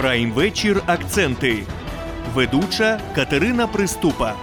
Прайм вечір акценти. Ведуча Катерина Приступа.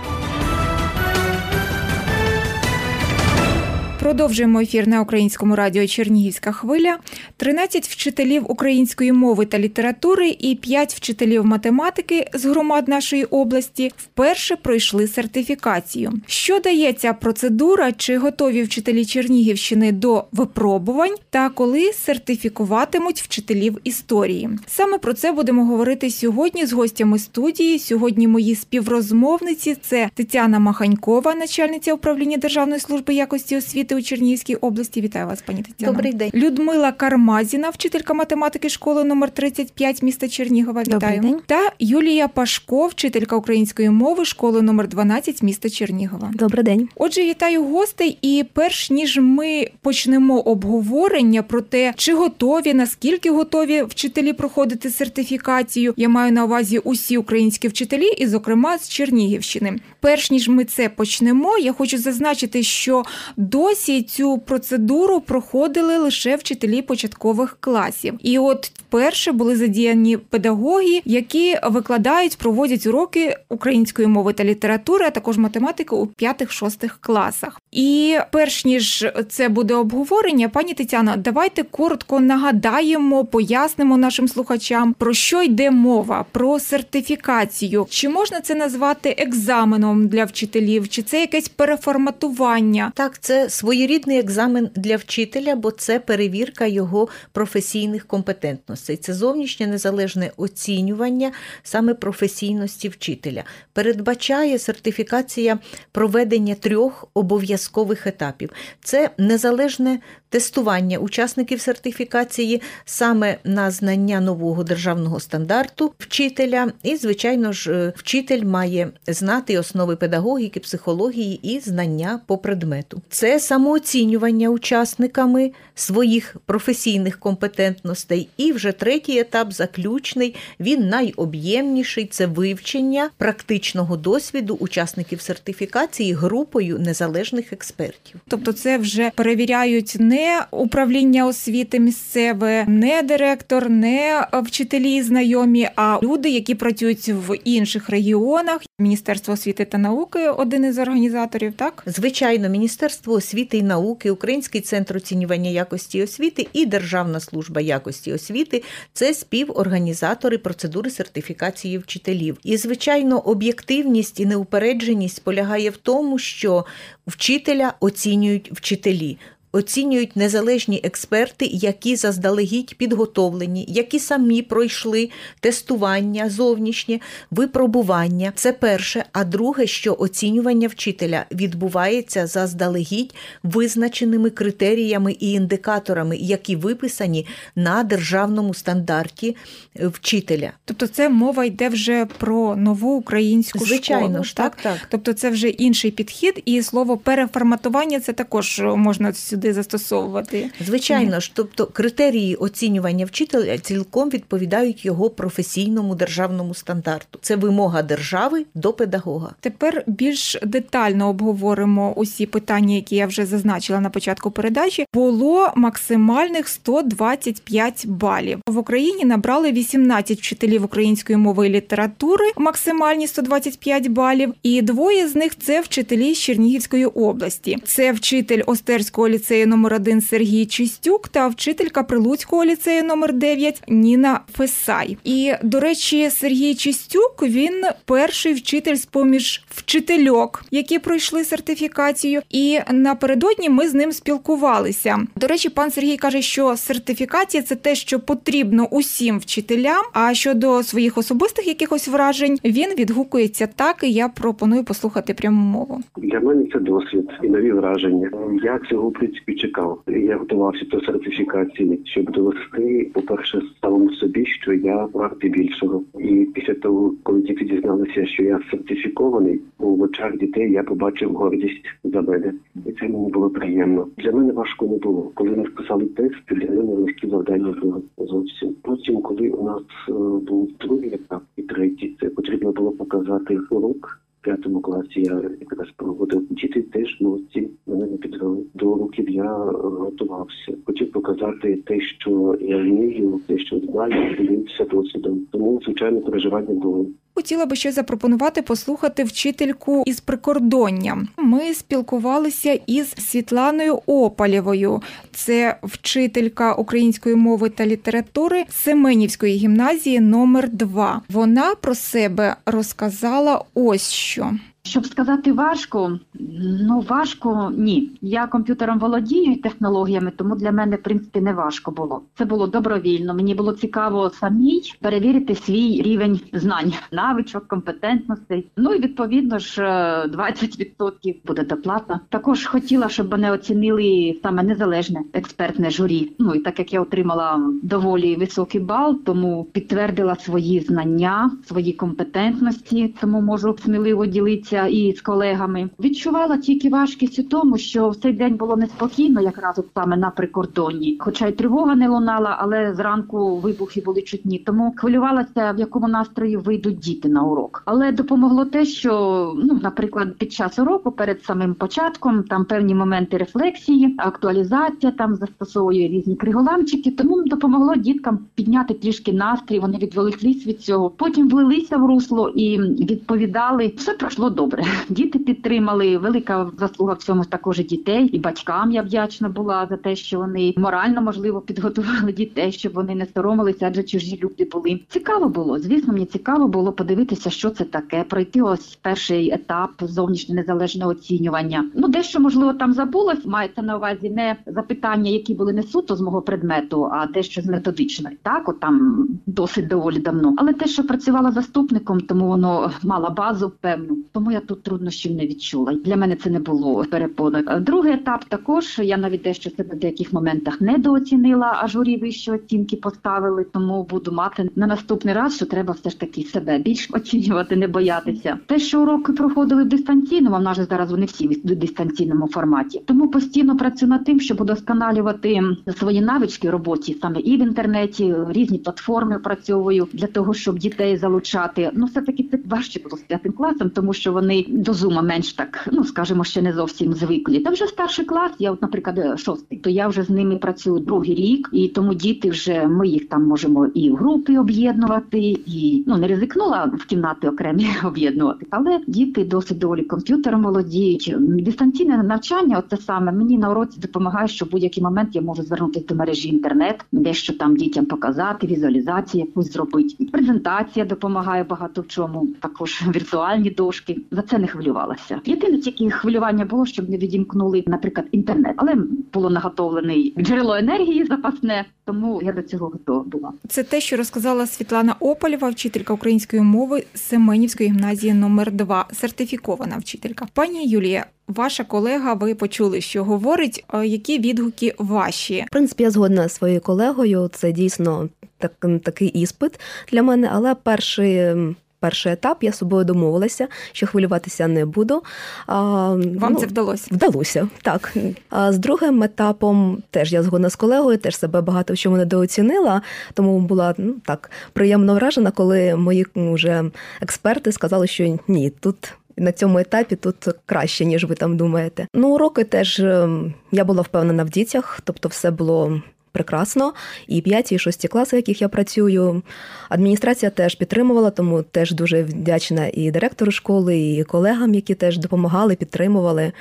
Продовжуємо ефір на українському радіо Чернігівська хвиля. 13 вчителів української мови та літератури і 5 вчителів математики з громад нашої області вперше пройшли сертифікацію. Що дає ця процедура? Чи готові вчителі Чернігівщини до випробувань та коли сертифікуватимуть вчителів історії? Саме про це будемо говорити сьогодні з гостями студії. Сьогодні мої співрозмовниці це Тетяна Маханькова, начальниця управління Державної служби якості освіти у Чернігівській області. Вітаю вас, пані Тетяно. Добрий день. Людмила Кармазіна, вчителька математики школи номер 35 міста Чернігова. Вітаю. Добрий день. Та Юлія Пашко, вчителька української мови школи номер 12 міста Чернігова. Добрий день. Отже, вітаю гостей. І перш ніж ми почнемо обговорення про те, чи готові, наскільки готові вчителі проходити сертифікацію, я маю на увазі усі українські вчителі, і, зокрема, з Чернігівщини. Перш ніж ми це почнемо, я хочу зазначити, що досі цю процедуру проходили лише вчителі початкових класів. І от вперше були задіяні педагоги, які викладають, проводять уроки української мови та літератури, а також математики у 5-6 класах. І перш ніж це буде обговорення, пані Тетяно, давайте коротко нагадаємо, пояснимо нашим слухачам про що йде мова, про сертифікацію. Чи можна це назвати екзаменом для вчителів, чи це якесь переформатування? Так, це своєрідний екзамен для вчителя, бо це перевірка його професійних компетентностей. Це зовнішнє незалежне оцінювання саме професійності вчителя. Передбачає сертифікація проведення трьох обов'язкових етапів. Це незалежне тестування учасників сертифікації саме на знання нового державного стандарту вчителя. І, звичайно ж, е, вчитель має знати основи педагогіки, психології і знання по предмету. Це самооцінювання учасниками своїх професійних компетентностей. І вже третій етап, заключний, він найоб'ємніший це вивчення практичного досвіду учасників сертифікації групою незалежних експертів. Тобто, це вже перевіряють не управління освіти місцеве, не директор, не вчителі знайомі, а люди, які працюють в інших регіонах. Міністерство освіти та науки один із організаторів, так Звичайно, Міністерство освіти і науки, Український центр оцінювання якості освіти і Державна служба якості освіти це співорганізатори процедури сертифікації вчителів. І, звичайно, об'єктивність і неупередженість полягає в тому, що вчителя оцінюють вчителі. Оцінюють незалежні експерти, які заздалегідь підготовлені, які самі пройшли тестування зовнішнє, випробування. Це перше. А друге, що оцінювання вчителя відбувається заздалегідь визначеними критеріями і індикаторами, які виписані на державному стандарті вчителя. Тобто, це мова йде вже про нову українську Звичайно школу, ж, так, так. Тобто, це вже інший підхід, і слово переформатування це також можна сюди застосовувати. Звичайно ж, тобто критерії оцінювання вчителя цілком відповідають його професійному державному стандарту. Це вимога держави до педагога. Тепер більш детально обговоримо усі питання, які я вже зазначила на початку передачі. Було максимальних 125 балів. В Україні набрали 18 вчителів української мови і літератури, максимальні 125 балів, і двоє з них це вчителі з Чернігівської області. Це вчитель Остерського ліцею номер 1 Сергій Чистюк та вчителька Прилуцького ліцею номер 9 Ніна Фесай. І до речі, Сергій Чистюк він перший вчитель з поміж вчительок, які пройшли сертифікацію. І напередодні ми з ним спілкувалися. До речі, пан Сергій каже, що сертифікація це те, що потрібно усім вчителям. А щодо своїх особистих якихось вражень, він відгукується так. І я пропоную послухати пряму мову. Для мене це досвід і нові враження. Я цього в принципі чекав. Я готувався до сертифікації, щоб довести, по-перше, самому собі, що я вартий більшого. І після того, коли діти дізналися, що я сертифікований, у очах дітей я побачив гордість за мене, і це мені було приємно. Для мене важко не було. Коли ми списали текст, для мене легкі завдання було зовсім. Потім, коли у нас е, був другий етап і третій, це потрібно було показати урок п'ятому класі я якраз проводив. Діти теж молодці, мене не підвели. До уроків я е, готувався. Хотів показати те, що я вмію, те, що знаю, ділився досвідом. Тому звичайно переживання було. Хотіла би ще запропонувати послухати вчительку із прикордоння. Ми спілкувалися із Світланою Опалєвою. Це вчителька української мови та літератури Семенівської гімназії номер 2 Вона про себе розказала ось що. Щоб сказати важко, ну важко ні. Я комп'ютером володію технологіями, тому для мене в принципі не важко було. Це було добровільно. Мені було цікаво самій перевірити свій рівень знань, навичок, компетентностей. Ну і відповідно ж е, 20% буде доплата. Також хотіла, щоб мене оцінили саме незалежне експертне журі. Ну і так як я отримала доволі високий бал, тому підтвердила свої знання, свої компетентності, тому можу сміливо ділитися і з колегами. Відчувала тільки важкість у тому, що в цей день було неспокійно, якраз от саме на прикордонні. Хоча й тривога не лунала, але зранку вибухи були чутні. Тому хвилювалася, в якому настрої вийдуть діти на урок. Але допомогло те, що ну, наприклад, під час уроку, перед самим початком, там певні моменти рефлексії, актуалізація там застосовує різні криголамчики. Тому допомогло діткам підняти трішки настрій. Вони відволіклись від цього. Потім влилися в русло і відповідали. Все пройшло добре. Діти підтримали. Велика заслуга в цьому також дітей, і батькам я вдячна була за те, що вони морально можливо підготували дітей, щоб вони не соромилися, адже чужі люди були. Цікаво було. Звісно, мені цікаво було подивитися, що це таке. Пройти ось перший етап зовнішнє незалежне оцінювання. Ну дещо можливо там забулось. Мається на увазі не запитання, які були не суто з мого предмету, а дещо з методичної. Так, от там досить доволі давно. Але те, що працювала заступником, тому воно мала базу певну. Тому я тут труднощів не відчула. Для мене це не було перепоною. Е, Другий етап також я навіть дещо себе в деяких моментах недооцінила, а журі вищі оцінки поставили. Тому буду мати на наступний раз, що треба все ж таки себе більш оцінювати, не боятися. Те, що уроки проходили дистанційно, а в нас зараз вони всі в дистанційному форматі. Тому постійно працюю над тим, щоб удосконалювати свої навички роботі саме і в інтернеті, різні платформи опрацьовую для того, щоб дітей залучати. Ну, все таки це важче було з п'ятим класом, тому що вони до зума менш так, ну скажімо, ще не зовсім звиклі. Та вже старший клас, я, от, наприклад, шостий, то я вже з ними працюю другий рік, і тому діти вже ми їх там можемо і в групи об'єднувати, і ну не ризикнула в кімнати окремі об'єднувати, але діти досить доволі комп'ютером володіють. Дистанційне навчання, оце саме мені на уроці допомагає, що в будь-який момент я можу звернутися до мережі інтернет, дещо там дітям показати, візуалізацію якусь зробити. Презентація допомагає багато в чому. Також віртуальні дошки. За це не хвилювалася. Єдине тільки хвилювання було, щоб не відімкнули, наприклад, інтернет, але було наготовлений джерело енергії запасне, тому я до цього готова була. Це те, що розказала Світлана Опалєва, вчителька української мови Семенівської гімназії номер 2 сертифікована вчителька. Пані Юлія, ваша колега, ви почули, що говорить. Е, Які відгуки ваші? В принципі, я згодна з своєю колегою. Це дійсно так, такий іспит для мене, але перший. Перший етап я з собою домовилася, що хвилюватися не буду. А, Вам ну, це вдалося? Вдалося, так. А з другим етапом теж я згодна з колегою, теж себе багато в чому недооцінила, тому була ну, так приємно вражена, коли мої вже експерти сказали, що ні, тут. На цьому етапі тут краще, ніж ви там думаєте. Ну, уроки теж ем, я була впевнена в дітях, тобто все було прекрасно. І п'яті, і шості класи, в яких я працюю. Адміністрація теж підтримувала, тому теж дуже вдячна і директору школи, і колегам, які теж допомагали, підтримували.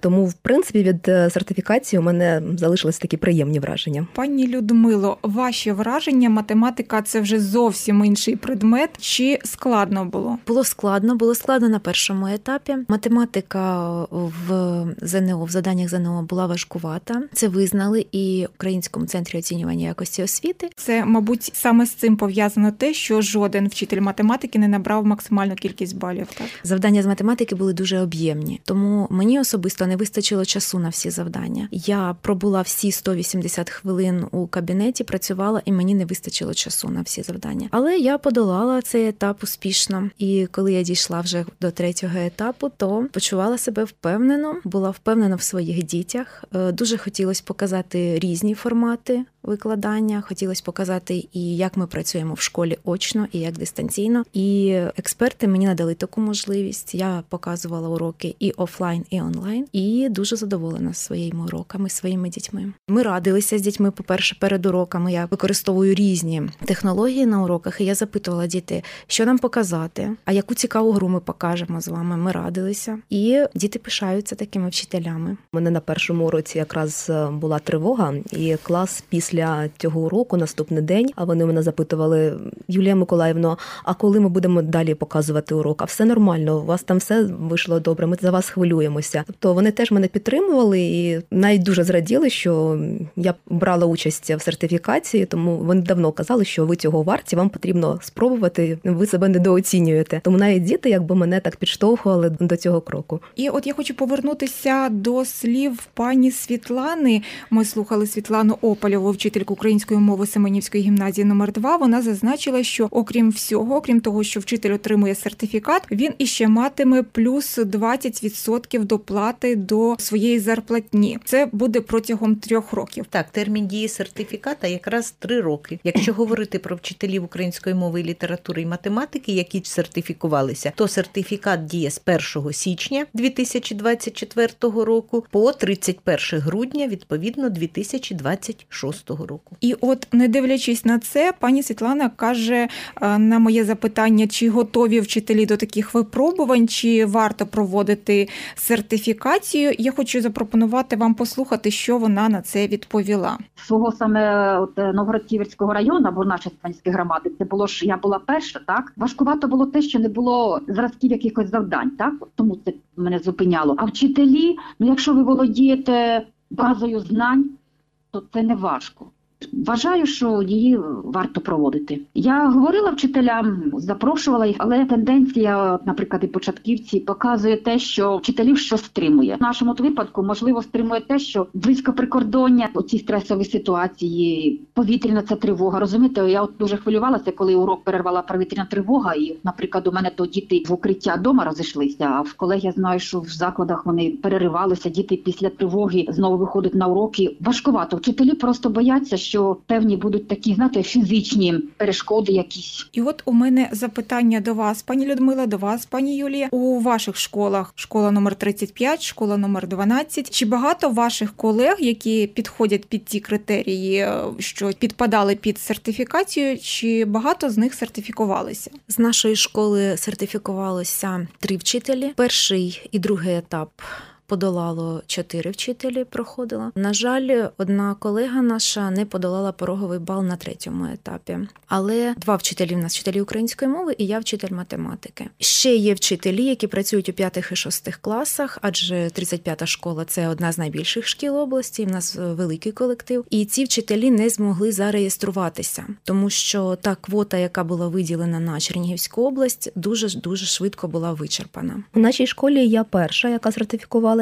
Тому, в принципі, від е, сертифікації у мене залишились такі приємні враження. Пані Людмило, ваші враження, математика це вже зовсім інший предмет. Чи складно було? Було складно, було складно на першому етапі. Математика в ЗНО, в заданнях ЗНО була важкувата. Це визнали і в Українському центрі оцінювання якості освіти. Це, мабуть, саме з цим пов'язано те, що жоден вчитель математики не набрав максимальну кількість балів. Так Завдання з математики були дуже об'ємні, тому мені особисто особисто не вистачило часу на всі завдання. Я пробула всі 180 хвилин у кабінеті, працювала, і мені не вистачило часу на всі завдання. Але я подолала цей етап успішно. І коли я дійшла вже до третього етапу, то почувала себе впевнено, була впевнена в своїх дітях. Е, Дуже хотілося показати різні формати викладання. Хотілося показати і як ми працюємо в школі очно, і як дистанційно. І експерти мені надали таку можливість. Я показувала уроки і офлайн, і онлайн, і дуже задоволена своїми уроками, своїми дітьми. Ми радилися з дітьми. По перше, перед уроками я використовую різні технології на уроках. І я запитувала діти, що нам показати, а яку цікаву гру ми покажемо з вами. Ми радилися, і діти пишаються такими вчителями. У мене на першому уроці якраз е, була тривога, і клас після цього уроку, наступний день, а вони мене запитували, Юлія Миколаївна, а коли ми будемо далі показувати урок? А все нормально, у вас там все вийшло добре. Ми за вас хвилюємося. Тобто вони теж мене підтримували і навіть дуже зраділи, що я брала участь в сертифікації, тому вони давно казали, що ви цього варті, вам потрібно спробувати. Ви себе недооцінюєте. Тому навіть діти, якби мене так підштовхували до цього кроку. І от я хочу повернутися до слів пані Світлани. Ми слухали Світлану Опальову, вчительку української мови Семенівської гімназії номер 2 Вона зазначила, що окрім всього, окрім того, що вчитель отримує сертифікат, він іще матиме плюс 20% доплати до своєї зарплатні. Це буде протягом трьох років. Так, термін дії сертифіката якраз три роки. Якщо говорити про вчителів української мови, і літератури і математики, які сертифікувалися, то сертифікат діє з 1 січня 2024 року по 31 грудня відповідно 2026 року. І от, не дивлячись на це, пані Світлана каже е, на моє запитання, чи готові вчителі до таких випробувань, чи варто проводити сертифікацію. Я хочу запропонувати вам послухати, що вона на це відповіла. свого саме от е, Новгород-Ківерського району або нашої Спанської громади, це було ж я була перша, так важкувато було те, що не було зразків якихось завдань, так тому це мене зупиняло. А вчителі, ну якщо ви володієте базою знань, то це не важко. Вважаю, що її варто проводити. Я говорила вчителям, запрошувала їх, але тенденція, наприклад, і початківці показує те, що вчителів щось стримує. В нашому випадку можливо стримує те, що близько прикордоння у цій стресовій ситуації, повітряна ця тривога. Розумієте, я от дуже хвилювалася, коли урок перервала повітряна тривога, і, наприклад, у мене то діти в укриття вдома розійшлися. А в колег я знаю, що в закладах вони переривалися. Діти після тривоги знову виходять на уроки. Важкувато. Вчителі просто бояться, що певні будуть такі, знаєте, фізичні перешкоди якісь. І от у мене запитання до вас, пані Людмила, до вас, пані Юлія. У ваших школах школа номер 35, школа номер 12. Чи багато ваших колег, які підходять під ті критерії, е, що підпадали під сертифікацію, чи багато з них сертифікувалися? З нашої школи сертифікувалося три вчителі. Перший і другий етап. Подолало чотири вчителі, проходила. На жаль, одна колега наша не подолала пороговий бал на третьому етапі. Але два вчителі в нас вчителі української мови, і я вчитель математики. Ще є вчителі, які працюють у п'ятих і шостих класах, адже 35-та школа це одна з найбільших шкіл області. В нас великий колектив. І ці вчителі не змогли зареєструватися, тому що та квота, яка була виділена на Чернігівську область, дуже дуже швидко була вичерпана. У нашій школі я перша, яка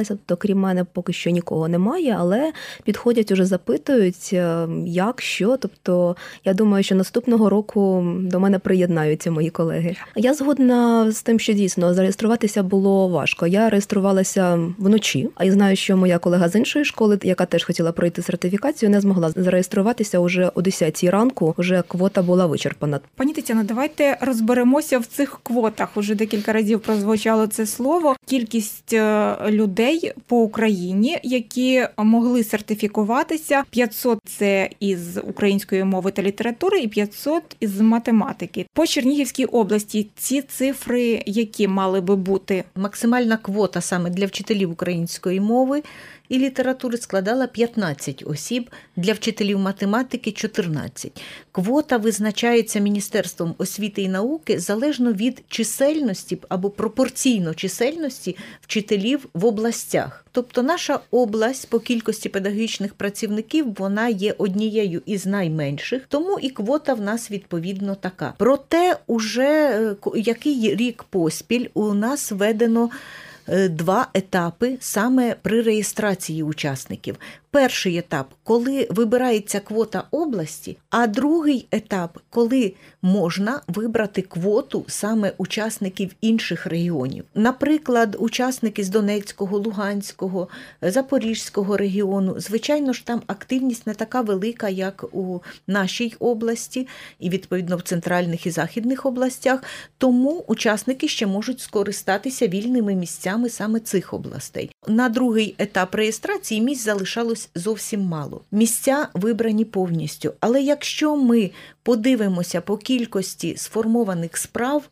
сертифікувалася. Тобто, крім мене, поки що нікого немає, але підходять уже запитують, е, як що. Тобто, я думаю, що наступного року до мене приєднаються мої колеги. Я згодна з тим, що дійсно зареєструватися було важко. Я реєструвалася вночі, а я знаю, що моя колега з іншої школи, яка теж хотіла пройти сертифікацію, не змогла зареєструватися уже о 10 ранку. Вже квота була вичерпана. Пані Тетяно, давайте розберемося в цих квотах. Уже декілька разів прозвучало це слово. Кількість е, людей по Україні, які могли сертифікуватися. 500 – це із української мови та літератури, і 500 – із математики. По Чернігівській області ці цифри, які мали би бути Максимальна квота саме для вчителів української мови і літератури складала 15 осіб, для вчителів математики 14. Квота визначається Міністерством освіти і науки залежно від чисельності або пропорційно чисельності вчителів в областях. Тобто наша область по кількості педагогічних працівників вона є однією із найменших, тому і квота в нас відповідно така. Проте, уже е, який рік поспіль у нас введено два етапи саме при реєстрації учасників. Перший етап, коли вибирається квота області, а другий етап, коли можна вибрати квоту саме учасників інших регіонів. Наприклад, учасники з Донецького, Луганського, Запорізького регіону. Звичайно ж, там активність не така велика, як у нашій області, і відповідно в центральних і західних областях. Тому учасники ще можуть скористатися вільними місцями саме цих областей. На другий етап реєстрації місць залишалось зовсім мало. Місця вибрані повністю. Але якщо ми подивимося по кількості сформованих справ,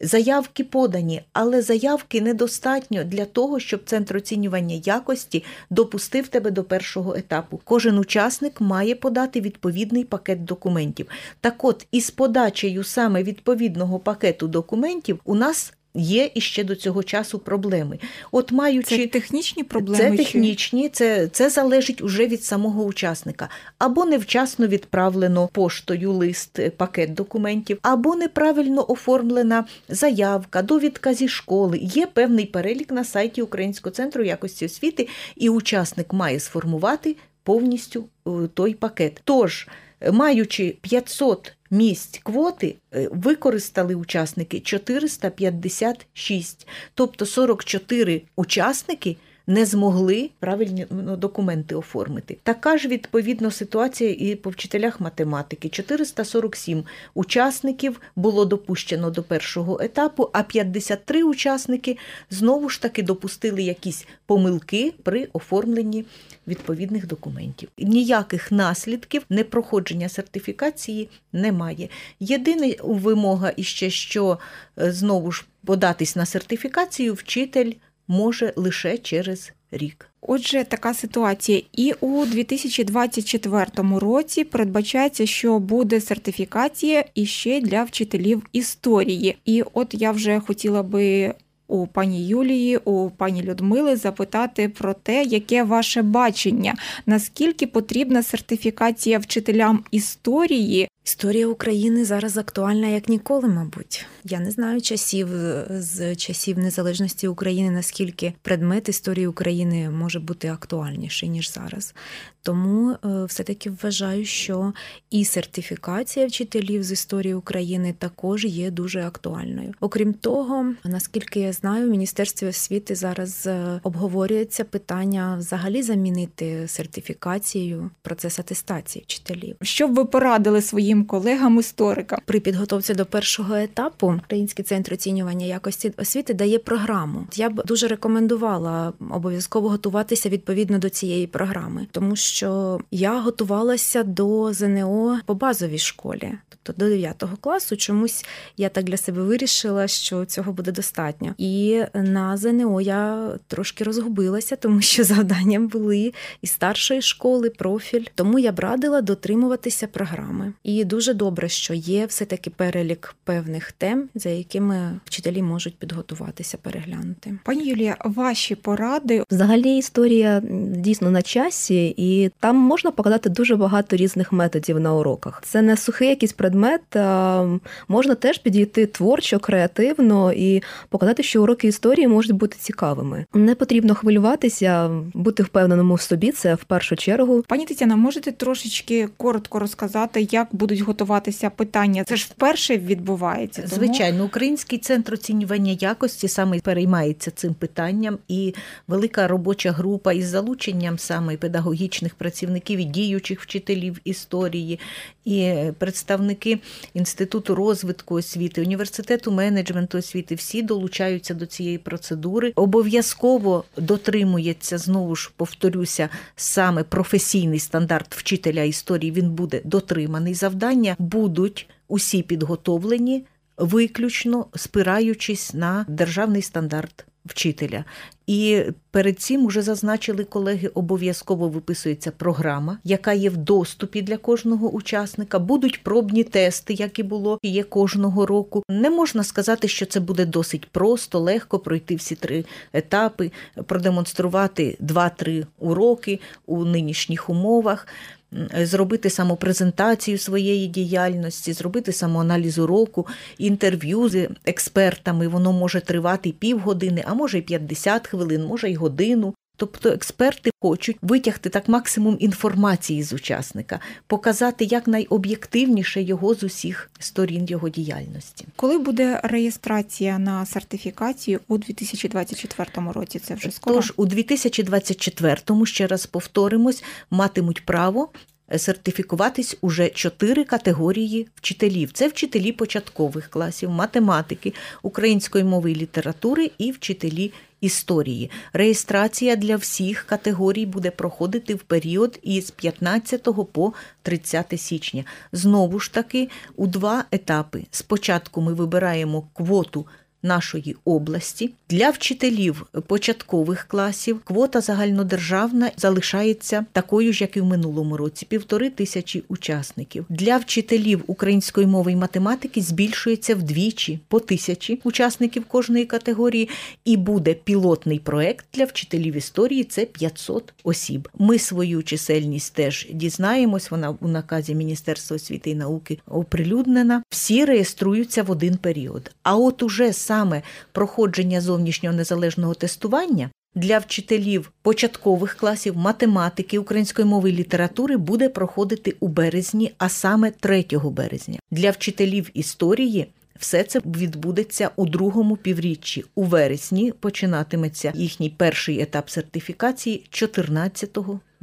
Заявки подані, але заявки недостатньо для того, щоб центр оцінювання якості допустив тебе до першого етапу. Кожен учасник має подати відповідний пакет документів. Так от, із подачею саме відповідного пакету документів у нас є іще до цього часу проблеми. От маючи Це технічні проблеми? це технічні, це, це залежить уже від самого учасника. Або невчасно відправлено поштою лист, е, пакет документів, або неправильно оформлена заявка, довідка зі школи. Є певний перелік на сайті Українського центру якості освіти, і учасник має сформувати повністю е, той пакет. Тож, е, маючи 500 місць квоти, е, використали учасники 456, тобто 44 учасники не змогли правильні ну, документи оформити. Така ж відповідно ситуація і по вчителях математики. 447 учасників було допущено до першого етапу, а 53 учасники знову ж таки допустили якісь помилки при оформленні відповідних документів. Ніяких наслідків непроходження сертифікації немає. Єдина вимога іще, що е, знову ж податись на сертифікацію вчитель може лише через рік. Отже, така ситуація. І у 2024 році передбачається, що буде сертифікація іще для вчителів історії. І от я вже хотіла би. У пані Юлії, у пані Людмили запитати про те, яке ваше бачення, наскільки потрібна сертифікація вчителям історії Історія України зараз актуальна як ніколи, мабуть. Я не знаю часів з часів незалежності України, наскільки предмет історії України може бути актуальніший ніж зараз. Тому е, все-таки вважаю, що і сертифікація вчителів з історії України також є дуже актуальною. Окрім того, наскільки я знаю, в міністерстві освіти зараз е, обговорюється питання взагалі замінити сертифікацією процес атестації вчителів. Що б ви порадили своїм колегам-історикам? При підготовці до першого етапу Український центр оцінювання якості освіти дає програму. Я б дуже рекомендувала обов'язково готуватися відповідно до цієї програми, тому що я готувалася до ЗНО по базовій школі, тобто до 9 класу. Чомусь я так для себе вирішила, що цього буде достатньо. І на ЗНО я трошки розгубилася, тому що завдання були і старшої школи, профіль. Тому я б радила дотримуватися програми. І дуже добре, що є все-таки перелік певних тем, за якими вчителі можуть підготуватися, переглянути. Пані Юлія, ваші поради Взагалі історія дійсно на часі, і там можна показати дуже багато різних методів на уроках. Це не сухий якийсь предмет, а можна теж підійти творчо, креативно і показати, що уроки історії можуть бути цікавими. Не потрібно хвилюватися, бути впевненому в собі. Це в першу чергу. Пані Тетяна, можете трошечки коротко розказати, як будуть готуватися питання? Це ж вперше відбувається. Тому... Звичайно, Український центр оцінювання якості саме переймається цим питанням, і велика робоча група із залученням саме педагогічних працівників і діючих вчителів історії, і представники інституту розвитку освіти, університету менеджменту освіти всі долучаються до цієї процедури. Обов'язково дотримується знову ж повторюся, саме професійний стандарт вчителя історії. Він буде дотриманий. Завдання будуть усі підготовлені виключно спираючись на державний стандарт вчителя. І перед цим уже зазначили колеги, обов'язково виписується програма, яка є в доступі для кожного учасника. Будуть пробні тести, як і було є кожного року. Не можна сказати, що це буде досить просто, легко пройти всі три етапи, продемонструвати два-три уроки у нинішніх умовах. М, зробити самопрезентацію своєї діяльності, зробити самоаналіз уроку, інтерв'ю з експертами. Воно може тривати півгодини, а може й 50 хвилин, може й годину. Тобто експерти хочуть витягти так максимум інформації з учасника, показати як найоб'єктивніше його з усіх сторін його діяльності. Коли буде реєстрація на сертифікацію у 2024 році? Це вже скоро? Тож у 2024-му, ще раз повторимось, матимуть право сертифікуватись уже чотири категорії вчителів. Це вчителі початкових класів, математики, української мови і літератури і вчителі історії. Реєстрація для всіх категорій буде проходити в період із 15 по 30 січня. Знову ж таки, у два етапи. Спочатку ми вибираємо квоту нашої області. Для вчителів початкових класів квота загальнодержавна залишається такою ж, як і в минулому році півтори тисячі учасників. Для вчителів української мови і математики збільшується вдвічі по тисячі учасників кожної категорії, і буде пілотний проект для вчителів історії це 500 осіб. Ми свою чисельність теж дізнаємось. Вона у наказі Міністерства освіти і науки оприлюднена. Всі реєструються в один період. А от уже саме проходження зовнішнього незалежного тестування для вчителів початкових класів математики, української мови і літератури буде проходити у березні, а саме 3 березня. Для вчителів історії все це відбудеться у другому півріччі. У вересні починатиметься їхній перший етап сертифікації 14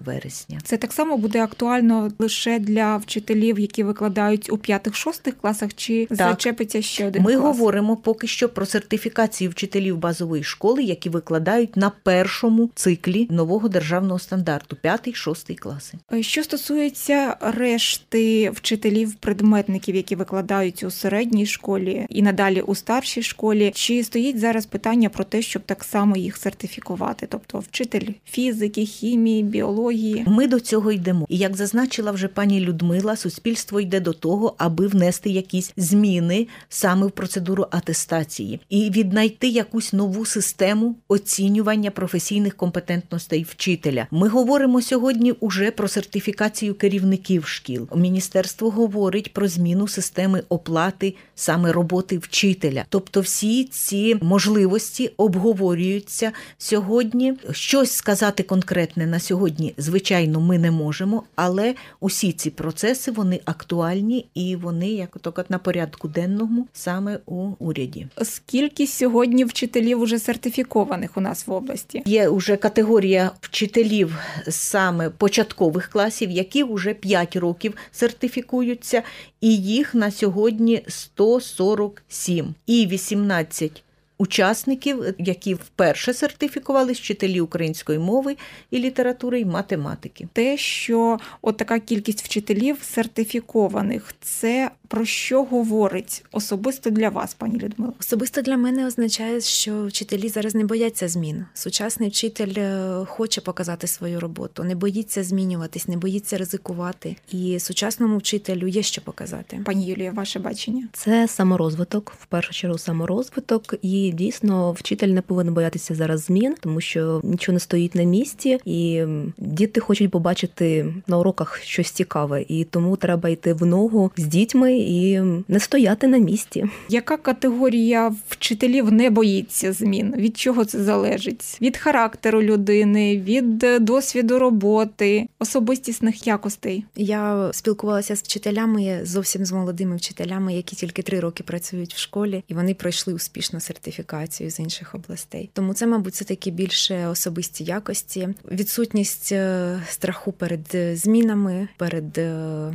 вересня. Це так само буде актуально лише для вчителів, які викладають у п'ятих-шостих класах, чи Так. зачепиться ще один Ми клас? говоримо поки що про сертифікацію вчителів базової школи, які викладають на першому циклі нового державного стандарту 5-6 класи. Е, Що стосується решти вчителів предметників, які викладають у середній школі і надалі у старшій школі, чи стоїть зараз питання про те, щоб так само їх сертифікувати? Тобто вчитель фізики, хімії, біології. Ми до цього йдемо. І як зазначила вже пані Людмила, суспільство йде до того, аби внести якісь зміни саме в процедуру атестації і віднайти якусь нову систему оцінювання професійних компетентностей вчителя. Ми говоримо сьогодні уже про сертифікацію керівників шкіл. Міністерство говорить про зміну системи оплати саме роботи вчителя. Тобто, всі ці можливості обговорюються сьогодні. Щось сказати конкретне на сьогодні, звичайно, ми не можемо, але усі ці процеси вони актуальні і вони як то на порядку денному саме у уряді. Скільки сьогодні вчителів уже сертифікованих у нас в області? Є вже категорія вчителів саме початкових класів, які вже 5 років сертифікуються, і їх на сьогодні 147 і 18 учасників, які вперше сертифікували вчителі української мови і літератури і математики. Те, що от така кількість вчителів сертифікованих, це про що говорить особисто для вас, пані Людмила? Особисто для мене означає, що вчителі зараз не бояться змін. Сучасний вчитель е, хоче показати свою роботу, не боїться змінюватись, не боїться ризикувати. І сучасному вчителю є що показати. Пані Юлія, ваше бачення? Це саморозвиток, в першу чергу саморозвиток, і дійсно вчитель не повинен боятися зараз змін, тому що нічого не стоїть на місці, і діти хочуть побачити на уроках щось цікаве, і тому треба йти в ногу з дітьми і не стояти на місці. Яка категорія вчителів не боїться змін? Від чого це залежить? Від характеру людини, від е, досвіду роботи, особистісних якостей. Я спілкувалася з вчителями зовсім з молодими вчителями, які тільки три роки працюють в школі, і вони пройшли успішно сертифікацію з інших областей. Тому це, мабуть, це такі більше особисті якості, відсутність е, страху перед е, змінами, перед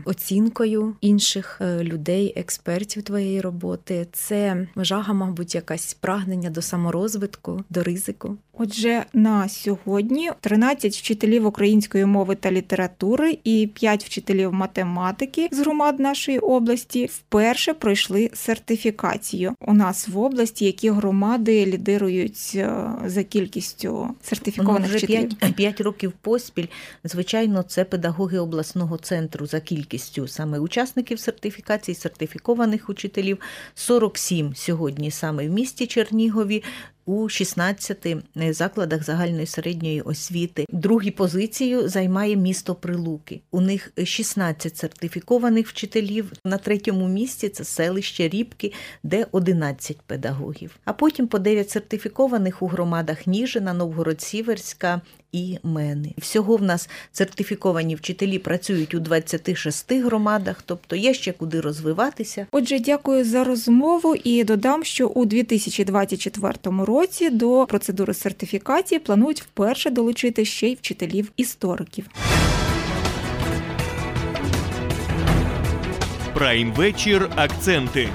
оцінкою інших е, людей, експертів твоєї роботи. Це жага, мабуть, якась прагнення до саморозвитку, до ризику. Отже, на сьогодні 13 вчителів української мови та літератури і 5 вчителів математики з громад нашої області вперше пройшли сертифікацію. У нас в області які громади лідирують е, за кількістю сертифікованих Ну, вже вчителів? 5, 5 років поспіль. Звичайно, це педагоги обласного центру за кількістю саме учасників сертифікації, сертифікованих учителів. 47 сьогодні саме в місті Чернігові. У 16 закладах загальної середньої освіти. Другі позицію займає місто Прилуки. У них 16 сертифікованих вчителів. На третьому місці це селище Рібки, де 11 педагогів. А потім по 9 сертифікованих у громадах Ніжина, Новгород-Сіверська і Мени. Всього в нас сертифіковані вчителі працюють у 26 громадах, тобто є ще куди розвиватися. Отже, дякую за розмову і додам, що у 2024 році до процедури сертифікації планують вперше долучити ще й вчителів істориків. Прайм вечір. Акценти.